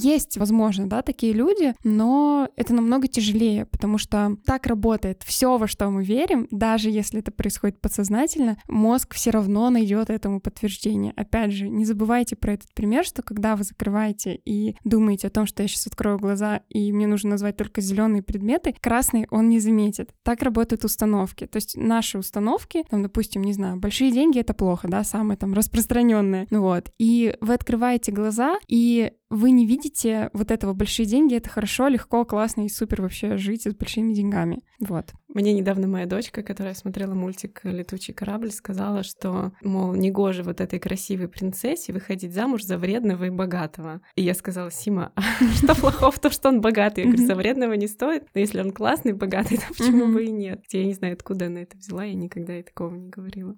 есть, возможно, да, такие люди, но это намного тяжелее, потому что так работает все, во что мы верим, даже если это происходит подсознательно, мозг все равно найдет этому подтверждение. Опять же, не забывайте про этот пример, что когда вы закрываете и думаете о том, что я сейчас открою глаза и мне нужно назвать только зеленые предметы, красный он не заметит. Так работают установки. То есть наши установки, там, допустим, не знаю, большие деньги это плохо, да, самое там распространенное. Ну вот. И вы открываете глаза, и вы не видите вот этого большие деньги, это хорошо, легко, классно и супер вообще жить с большими деньгами. Вот. Мне недавно моя дочка, которая смотрела мультик «Летучий корабль», сказала, что, мол, негоже вот этой красивой принцессе выходить замуж за вредного и богатого. И я сказала, Сима, а что плохого в том, что он богатый? Я говорю, за вредного не стоит, но если он классный, богатый, то почему бы и нет? Я не знаю, откуда она это взяла, я никогда и такого не говорила.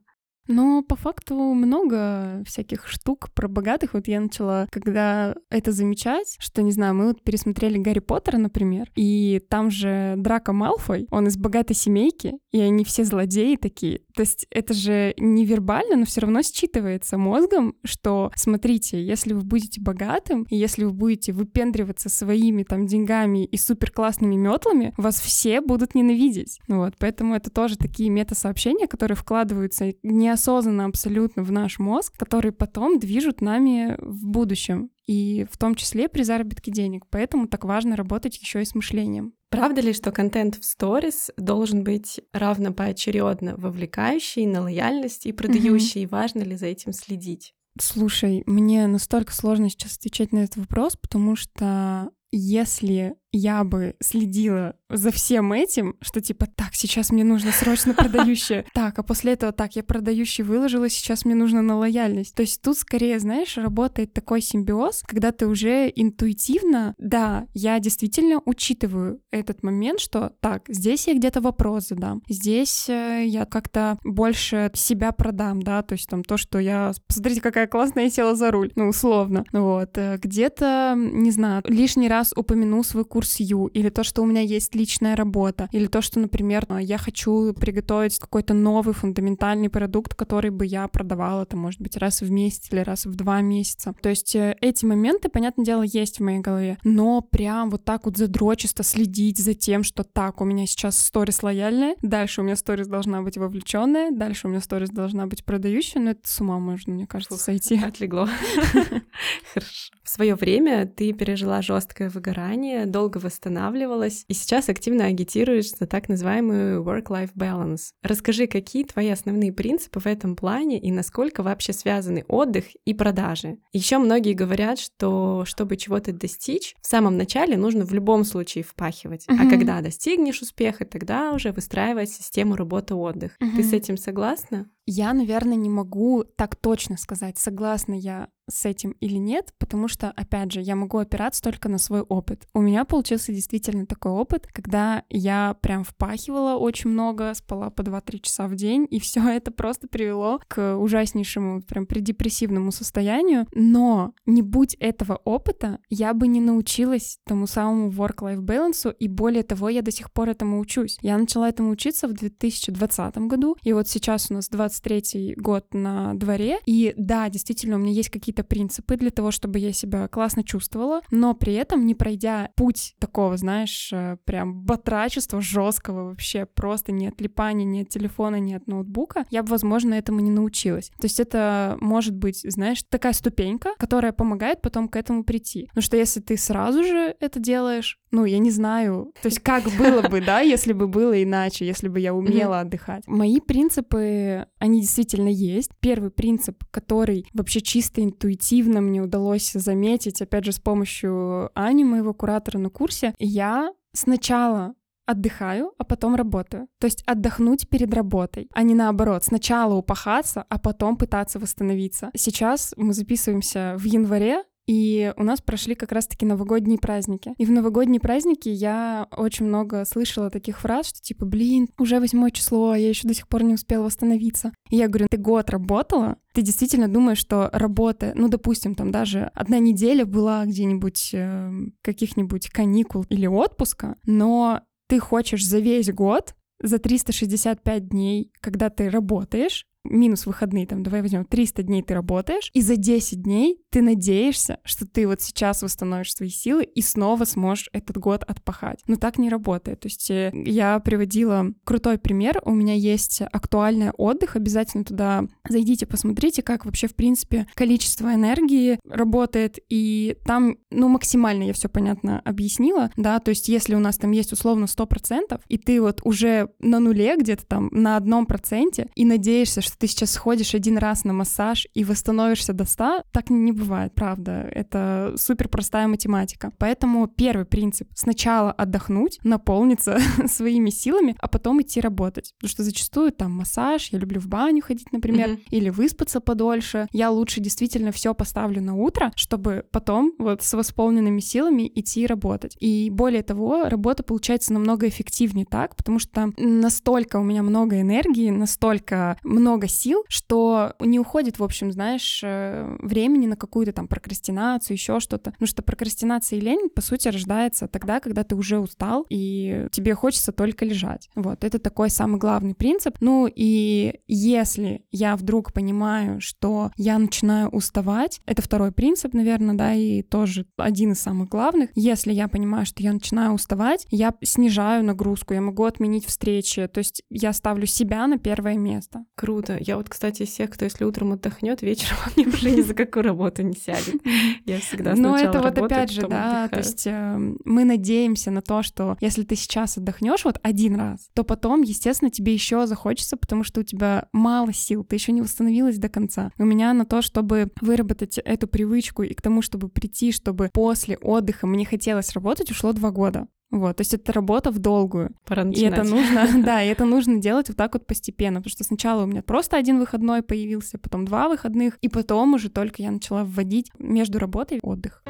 Но по факту много всяких штук про богатых. Вот я начала, когда это замечать, что, не знаю, мы вот пересмотрели Гарри Поттера, например, и там же Драко Малфой, он из богатой семейки, и они все злодеи такие. То есть это же невербально, но все равно считывается мозгом, что, смотрите, если вы будете богатым, и если вы будете выпендриваться своими там деньгами и супер классными метлами, вас все будут ненавидеть. Вот, поэтому это тоже такие мета-сообщения, которые вкладываются неосознанно абсолютно в наш мозг, которые потом движут нами в будущем и в том числе при заработке денег. Поэтому так важно работать еще и с мышлением. Правда ли, что контент в сторис должен быть равно поочередно вовлекающий на лояльность и продающий? Mm-hmm. Важно ли за этим следить? Слушай, мне настолько сложно сейчас отвечать на этот вопрос, потому что если я бы следила за всем этим, что типа, так, сейчас мне нужно срочно продающее, так, а после этого, так, я продающий выложила, сейчас мне нужно на лояльность. То есть тут скорее, знаешь, работает такой симбиоз, когда ты уже интуитивно, да, я действительно учитываю этот момент, что так, здесь я где-то вопрос задам, здесь э, я как-то больше себя продам, да, то есть там то, что я, посмотрите, какая классная я села за руль, ну, условно, вот, э, где-то, не знаю, лишний раз упомяну свой курс Ю, или то, что у меня есть личная работа, или то, что, например, я хочу приготовить какой-то новый фундаментальный продукт, который бы я продавала, это может быть раз в месяц или раз в два месяца. То есть э, эти моменты, понятное дело, есть в моей голове, но прям вот так вот задрочисто следить за тем, что так, у меня сейчас сторис лояльная, дальше у меня сторис должна быть вовлеченная, дальше у меня сторис должна быть продающая, но это с ума можно, мне кажется, Фух, сойти. Отлегло. Хорошо. В свое время ты пережила жесткое выгорание, долго долго восстанавливалась и сейчас активно агитируешь за так называемую work-life balance. Расскажи, какие твои основные принципы в этом плане и насколько вообще связаны отдых и продажи? Еще многие говорят, что чтобы чего-то достичь, в самом начале нужно в любом случае впахивать, mm-hmm. а когда достигнешь успеха, тогда уже выстраивать систему работы-отдых. Mm-hmm. Ты с этим согласна? Я, наверное, не могу так точно сказать, согласна я с этим или нет, потому что, опять же, я могу опираться только на свой опыт. У меня получился действительно такой опыт, когда я прям впахивала очень много, спала по 2-3 часа в день, и все это просто привело к ужаснейшему, прям предепрессивному состоянию. Но не будь этого опыта, я бы не научилась тому самому work-life balance, и более того, я до сих пор этому учусь. Я начала этому учиться в 2020 году, и вот сейчас у нас 23 год на дворе, и да, действительно, у меня есть какие-то принципы для того, чтобы я себя классно чувствовала, но при этом не пройдя путь такого, знаешь, э, прям батрачества жесткого вообще, просто не отлипания ни от телефона, ни от ноутбука, я бы, возможно, этому не научилась. То есть это может быть, знаешь, такая ступенька, которая помогает потом к этому прийти. Потому что если ты сразу же это делаешь, ну, я не знаю, то есть как было бы, да, если бы было иначе, если бы я умела отдыхать. Мои принципы, они действительно есть. Первый принцип, который вообще чисто интуитивно мне удалось заметить, опять же, с помощью Ани, моего куратора на курсе, я сначала отдыхаю, а потом работаю. То есть отдохнуть перед работой, а не наоборот. Сначала упахаться, а потом пытаться восстановиться. Сейчас мы записываемся в январе, и у нас прошли как раз-таки новогодние праздники. И в новогодние праздники я очень много слышала таких фраз, что типа, блин, уже восьмое число, а я еще до сих пор не успела восстановиться. И я говорю, ты год работала, ты действительно думаешь, что работа, ну, допустим, там даже одна неделя была где-нибудь э, каких-нибудь каникул или отпуска, но ты хочешь за весь год за 365 дней, когда ты работаешь, минус выходные, там, давай возьмем 300 дней ты работаешь, и за 10 дней ты надеешься, что ты вот сейчас восстановишь свои силы и снова сможешь этот год отпахать. Но так не работает. То есть э, я приводила крутой пример. У меня есть актуальный отдых. Обязательно туда зайдите, посмотрите, как вообще, в принципе, количество энергии работает. И там, ну, максимально я все понятно объяснила, да, то есть если у нас там есть условно 100%, и ты вот уже на нуле где-то там на одном проценте, и надеешься, что ты сейчас сходишь один раз на массаж и восстановишься до 100, так не бывает, правда. Это супер простая математика. Поэтому первый принцип — сначала отдохнуть, наполниться своими силами, а потом идти работать. Потому что зачастую там массаж, я люблю в баню ходить, например, mm-hmm. или выспаться подольше. Я лучше действительно все поставлю на утро, чтобы потом вот с восполненными силами идти работать. И более того, работа получается намного эффективнее так, потому что настолько у меня много энергии, настолько много сил, что не уходит, в общем, знаешь, э, времени на какую какую-то там прокрастинацию, еще что-то. Ну что прокрастинация и лень, по сути, рождается тогда, когда ты уже устал, и тебе хочется только лежать. Вот, это такой самый главный принцип. Ну и если я вдруг понимаю, что я начинаю уставать, это второй принцип, наверное, да, и тоже один из самых главных. Если я понимаю, что я начинаю уставать, я снижаю нагрузку, я могу отменить встречи, то есть я ставлю себя на первое место. Круто. Работа. Я вот, кстати, из всех, кто если утром отдохнет, вечером он уже ни за какую работу не сядет. Я всегда Но это вот опять же, да, то есть э, мы надеемся на то, что если ты сейчас отдохнешь вот один раз, то потом, естественно, тебе еще захочется, потому что у тебя мало сил, ты еще не восстановилась до конца. У меня на то, чтобы выработать эту привычку и к тому, чтобы прийти, чтобы после отдыха мне хотелось работать, ушло два года. Вот, то есть это работа в долгую. Пора и это нужно, да, и это нужно делать вот так вот постепенно, потому что сначала у меня просто один выходной появился, потом два выходных, и потом уже только я начала вводить между работой отдых.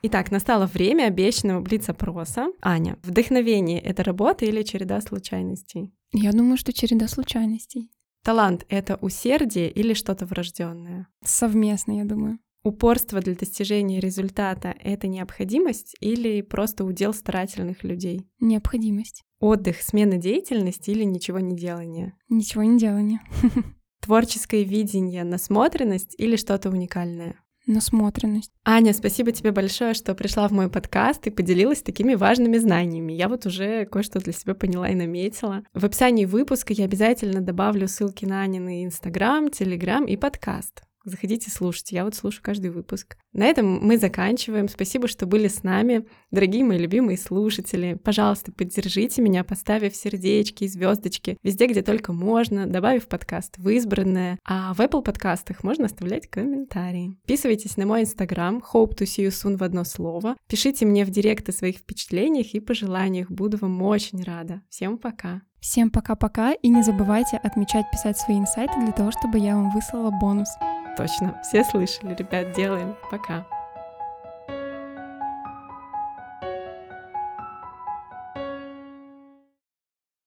Итак, настало время обещанного блиц-опроса. Аня, вдохновение — это работа или череда случайностей? Я думаю, что череда случайностей. Талант — это усердие или что-то врожденное? Совместно, я думаю. Упорство для достижения результата — это необходимость или просто удел старательных людей? Необходимость. Отдых, смена деятельности или ничего не делание? Ничего не делание. Творческое видение, насмотренность или что-то уникальное? насмотренность. Аня, спасибо тебе большое, что пришла в мой подкаст и поделилась такими важными знаниями. Я вот уже кое-что для себя поняла и наметила. В описании выпуска я обязательно добавлю ссылки на Анины Инстаграм, Телеграм и подкаст. Заходите слушать. Я вот слушаю каждый выпуск. На этом мы заканчиваем. Спасибо, что были с нами. Дорогие мои любимые слушатели, пожалуйста, поддержите меня, поставив сердечки и звездочки везде, где только можно, добавив подкаст в избранное. А в Apple подкастах можно оставлять комментарии. Подписывайтесь на мой инстаграм hope to see you soon в одно слово. Пишите мне в директ о своих впечатлениях и пожеланиях. Буду вам очень рада. Всем пока. Всем пока-пока и не забывайте отмечать, писать свои инсайты для того, чтобы я вам выслала бонус. Точно, все слышали, ребят, делаем. Пока.